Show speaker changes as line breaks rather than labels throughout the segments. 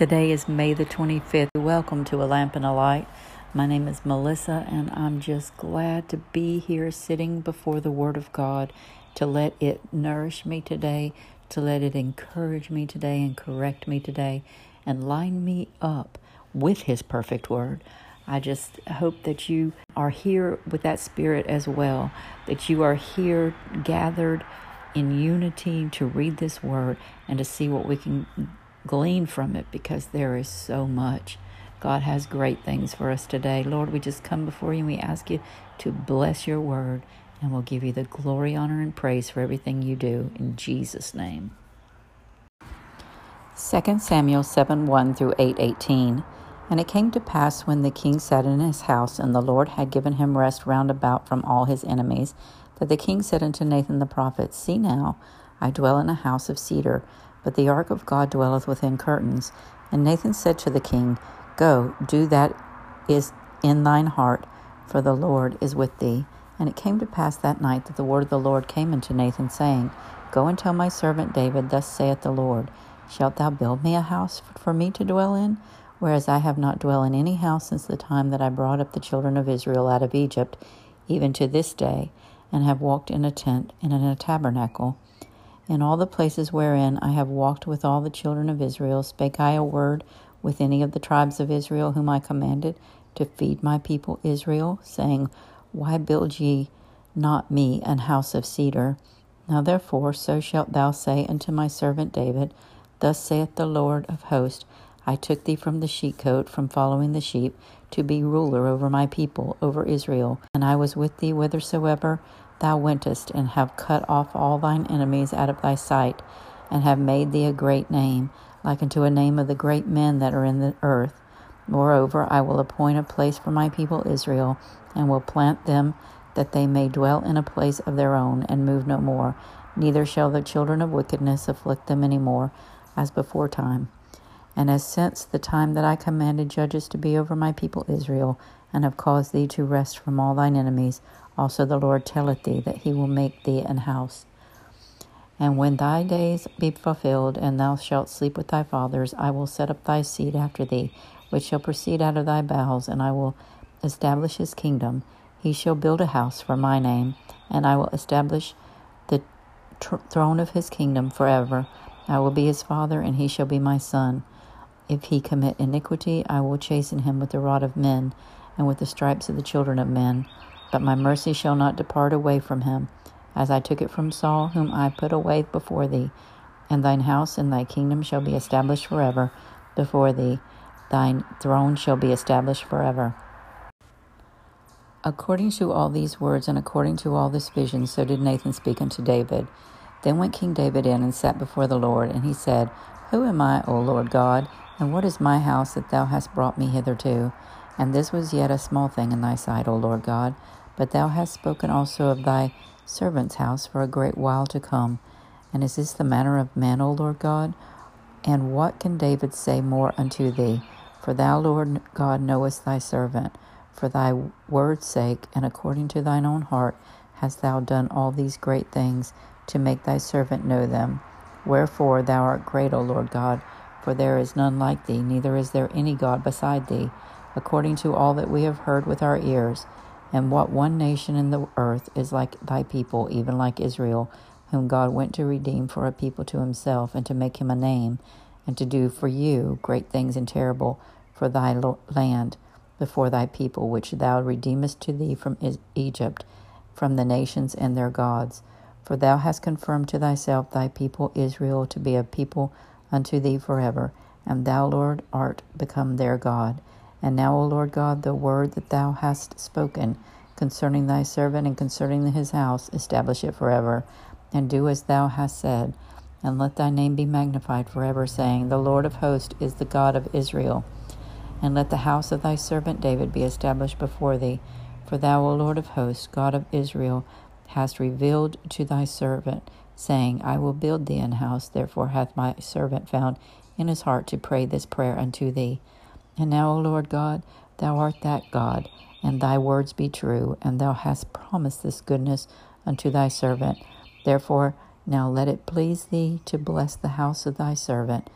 Today is May the 25th. Welcome to A Lamp and a Light. My name is Melissa, and I'm just glad to be here sitting before the Word of God to let it nourish me today, to let it encourage me today and correct me today, and line me up with His perfect Word. I just hope that you are here with that spirit as well, that you are here gathered in unity to read this word and to see what we can glean from it because there is so much. God has great things for us today. Lord, we just come before you and we ask you to bless your word and we'll give you the glory, honor, and praise for everything you do in Jesus' name. 2 Samuel 7 1 through 8 18. And it came to pass when the king sat in his house, and the Lord had given him rest round about from all his enemies, that the king said unto Nathan the prophet, See now, I dwell in a house of cedar, but the ark of God dwelleth within curtains. And Nathan said to the king, Go, do that is in thine heart, for the Lord is with thee. And it came to pass that night that the word of the Lord came unto Nathan, saying, Go and tell my servant David, Thus saith the Lord, Shalt thou build me a house for me to dwell in? Whereas I have not dwelt in any house since the time that I brought up the children of Israel out of Egypt, even to this day and have walked in a tent and in a tabernacle. In all the places wherein I have walked with all the children of Israel, spake I a word with any of the tribes of Israel whom I commanded to feed my people Israel, saying, Why build ye not me an house of cedar? Now therefore so shalt thou say unto my servant David, Thus saith the Lord of hosts, I took thee from the sheepcote, from following the sheep, to be ruler over my people, over Israel. And I was with thee whithersoever thou wentest, and have cut off all thine enemies out of thy sight, and have made thee a great name, like unto a name of the great men that are in the earth. Moreover, I will appoint a place for my people Israel, and will plant them that they may dwell in a place of their own, and move no more. Neither shall the children of wickedness afflict them any more, as before time. And as since the time that I commanded judges to be over my people Israel, and have caused thee to rest from all thine enemies, also the Lord telleth thee that he will make thee an house. And when thy days be fulfilled, and thou shalt sleep with thy fathers, I will set up thy seed after thee, which shall proceed out of thy bowels, and I will establish his kingdom. He shall build a house for my name, and I will establish the tr- throne of his kingdom forever. I will be his father, and he shall be my son. If he commit iniquity, I will chasten him with the rod of men and with the stripes of the children of men. But my mercy shall not depart away from him, as I took it from Saul, whom I put away before thee. And thine house and thy kingdom shall be established forever before thee. Thine throne shall be established forever. According to all these words and according to all this vision, so did Nathan speak unto David. Then went King David in and sat before the Lord, and he said, Who am I, O Lord God? And what is my house that thou hast brought me hitherto? And this was yet a small thing in thy sight, O Lord God. But thou hast spoken also of thy servant's house for a great while to come. And is this the manner of man, O Lord God? And what can David say more unto thee? For thou, Lord God, knowest thy servant. For thy word's sake, and according to thine own heart, hast thou done all these great things to make thy servant know them. Wherefore thou art great, O Lord God for there is none like thee, neither is there any God beside thee, according to all that we have heard with our ears. And what one nation in the earth is like thy people, even like Israel, whom God went to redeem for a people to himself, and to make him a name, and to do for you great things and terrible for thy land before thy people, which thou redeemest to thee from Egypt, from the nations and their gods. For thou hast confirmed to thyself thy people Israel to be a people unto thee forever, and thou, Lord, art become their God. And now, O Lord God, the word that thou hast spoken concerning thy servant and concerning his house, establish it forever, and do as thou hast said. And let thy name be magnified forever, saying, The Lord of hosts is the God of Israel. And let the house of thy servant David be established before thee. For thou, O Lord of hosts, God of Israel, hast revealed to thy servant saying, I will build thee an house. Therefore hath my servant found in his heart to pray this prayer unto thee. And now, O Lord God, thou art that God, and thy words be true, and thou hast promised this goodness unto thy servant. Therefore, now let it please thee to bless the house of thy servant,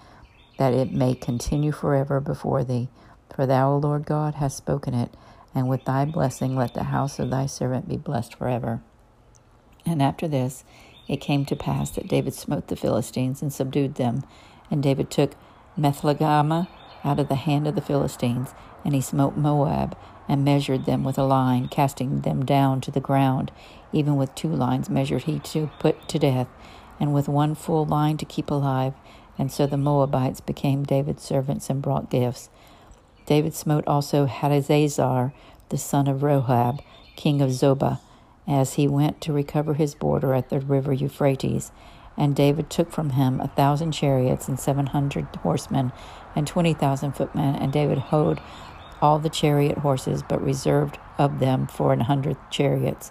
that it may continue forever before thee. For thou, O Lord God, hast spoken it, and with thy blessing let the house of thy servant be blessed forever. And after this, it came to pass that David smote the Philistines and subdued them. And David took Methegammah out of the hand of the Philistines, and he smote Moab, and measured them with a line, casting them down to the ground. Even with two lines measured he to put to death, and with one full line to keep alive. And so the Moabites became David's servants and brought gifts. David smote also Hadadezer, the son of Rohab, king of Zobah as he went to recover his border at the river Euphrates. And David took from him a thousand chariots and seven hundred horsemen and twenty thousand footmen. And David hoed all the chariot horses, but reserved of them for an hundred chariots.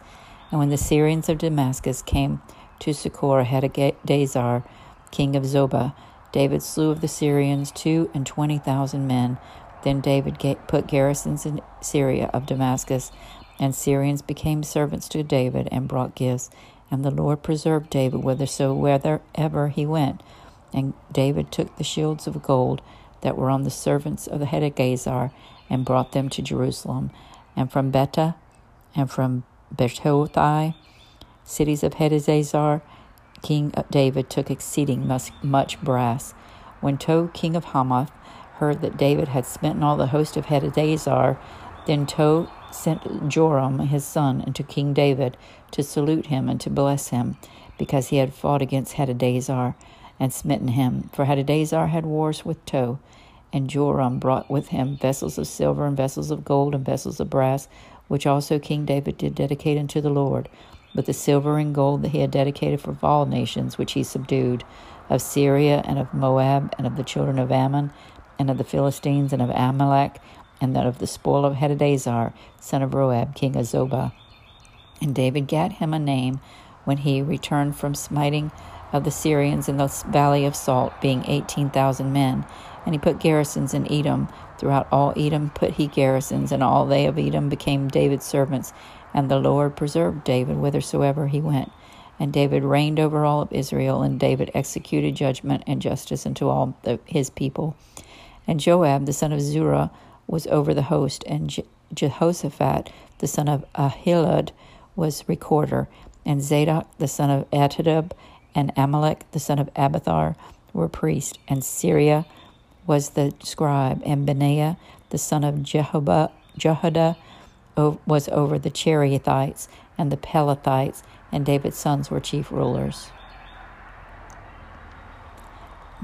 And when the Syrians of Damascus came to succor Hadadezer, king of Zobah, David slew of the Syrians two and twenty thousand men. Then David put garrisons in Syria of Damascus and Syrians became servants to David and brought gifts. And the Lord preserved David whithersoever he went. And David took the shields of gold that were on the servants of the Hadadezer and brought them to Jerusalem. And from Betah and from Berothai, cities of Hadadezer, King David took exceeding much brass. When Tou, king of Hamath, heard that David had smitten all the host of Hadadezer, then Tou sent Joram his son unto King David to salute him and to bless him, because he had fought against Hadadezer and smitten him. For Hadadezer had wars with Tou, and Joram brought with him vessels of silver and vessels of gold and vessels of brass, which also King David did dedicate unto the Lord. But the silver and gold that he had dedicated for all nations which he subdued, of Syria and of Moab and of the children of Ammon and of the Philistines and of Amalek and that of the spoil of Hadadezer, son of Roab, king of Zobah. And David gat him a name when he returned from smiting of the Syrians in the valley of Salt, being eighteen thousand men. And he put garrisons in Edom. Throughout all Edom put he garrisons, and all they of Edom became David's servants. And the Lord preserved David whithersoever he went. And David reigned over all of Israel, and David executed judgment and justice unto all the, his people. And Joab, the son of Zeruiah, was over the host, and Je- Jehoshaphat, the son of Ahilud, was recorder, and Zadok, the son of Ahitub, and Amalek, the son of Abiathar, were priests, and Seraiah was the scribe, and Benaiah, the son of Jehoba, was over the Cherethites and the Pelethites, and David's sons were chief rulers.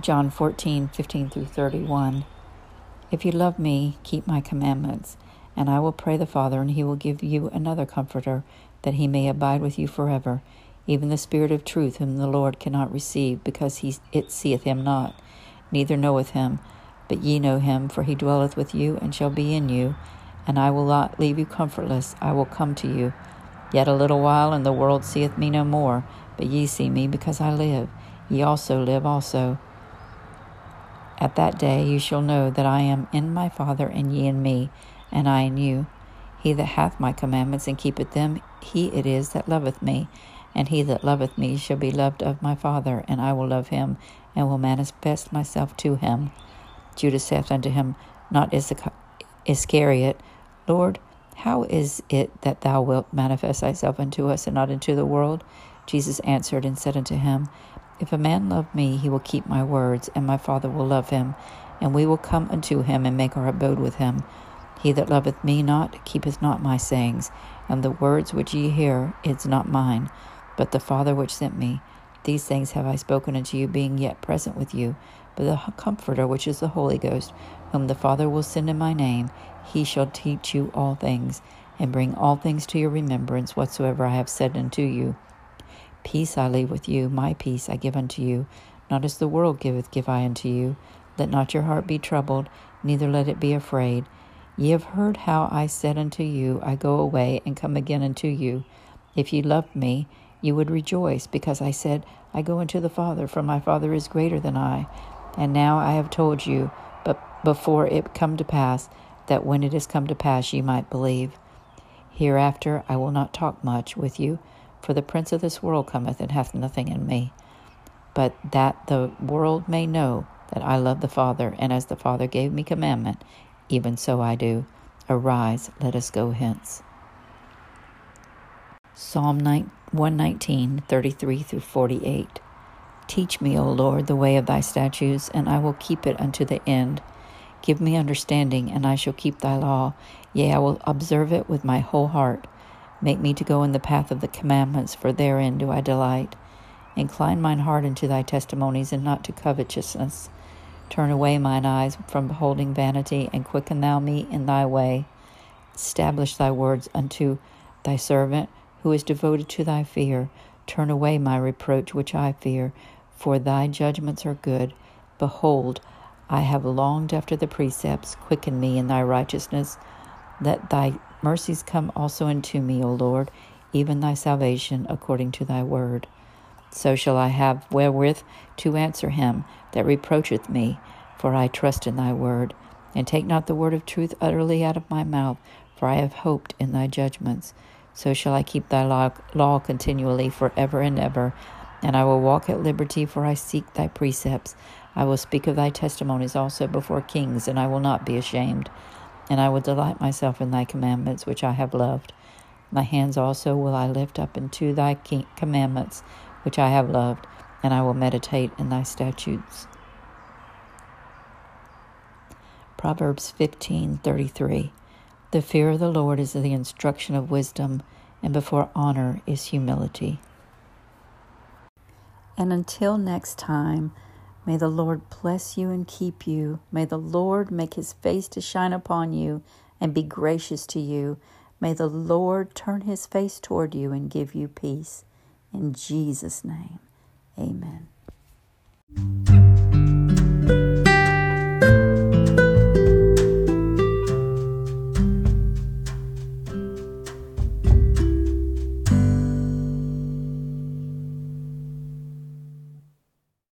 John 14, 15 through 31. If you love me, keep my commandments. And I will pray the Father, and he will give you another comforter, that he may abide with you forever, even the Spirit of truth, whom the Lord cannot receive, because he, it seeth him not, neither knoweth him. But ye know him, for he dwelleth with you, and shall be in you. And I will not leave you comfortless, I will come to you. Yet a little while, and the world seeth me no more, but ye see me, because I live. Ye also live also. At that day you shall know that I am in my Father, and ye in me, and I in you. He that hath my commandments and keepeth them, he it is that loveth me. And he that loveth me shall be loved of my Father, and I will love him, and will manifest myself to him. Judas saith unto him, not Iscariot, Lord, how is it that thou wilt manifest thyself unto us and not unto the world? Jesus answered and said unto him, if a man love me, he will keep my words, and my Father will love him, and we will come unto him and make our abode with him. He that loveth me not keepeth not my sayings, and the words which ye hear is not mine, but the Father which sent me. These things have I spoken unto you, being yet present with you. But the Comforter, which is the Holy Ghost, whom the Father will send in my name, he shall teach you all things, and bring all things to your remembrance whatsoever I have said unto you. Peace I leave with you, my peace I give unto you. Not as the world giveth, give I unto you. Let not your heart be troubled, neither let it be afraid. Ye have heard how I said unto you, I go away and come again unto you. If ye loved me, ye would rejoice, because I said, I go unto the Father, for my Father is greater than I. And now I have told you, but before it come to pass, that when it is come to pass ye might believe. Hereafter I will not talk much with you for the prince of this world cometh and hath nothing in me. But that the world may know that I love the Father, and as the Father gave me commandment, even so I do. Arise, let us go hence. Psalm 119, 33 through 48. Teach me, O Lord, the way of thy statutes, and I will keep it unto the end. Give me understanding, and I shall keep thy law. Yea, I will observe it with my whole heart. Make me to go in the path of the commandments, for therein do I delight. Incline mine heart unto thy testimonies, and not to covetousness. Turn away mine eyes from beholding vanity, and quicken thou me in thy way. Establish thy words unto thy servant, who is devoted to thy fear. Turn away my reproach which I fear, for thy judgments are good. Behold, I have longed after the precepts. Quicken me in thy righteousness. that thy mercies come also unto me, O Lord, even thy salvation according to thy word. So shall I have wherewith to answer him that reproacheth me, for I trust in thy word. And take not the word of truth utterly out of my mouth, for I have hoped in thy judgments. So shall I keep thy law, law continually for ever and ever. And I will walk at liberty, for I seek thy precepts. I will speak of thy testimonies also before kings, and I will not be ashamed. And I will delight myself in thy commandments, which I have loved. My hands also will I lift up into thy commandments, which I have loved and I will meditate in thy statutes. Proverbs 15:33 The fear of the Lord is the instruction of wisdom, and before honor is humility. And until next time, may the Lord bless you and keep you. May the Lord make his face to shine upon you and be gracious to you. May the Lord turn his face toward you and give you peace. In Jesus' name. Amen.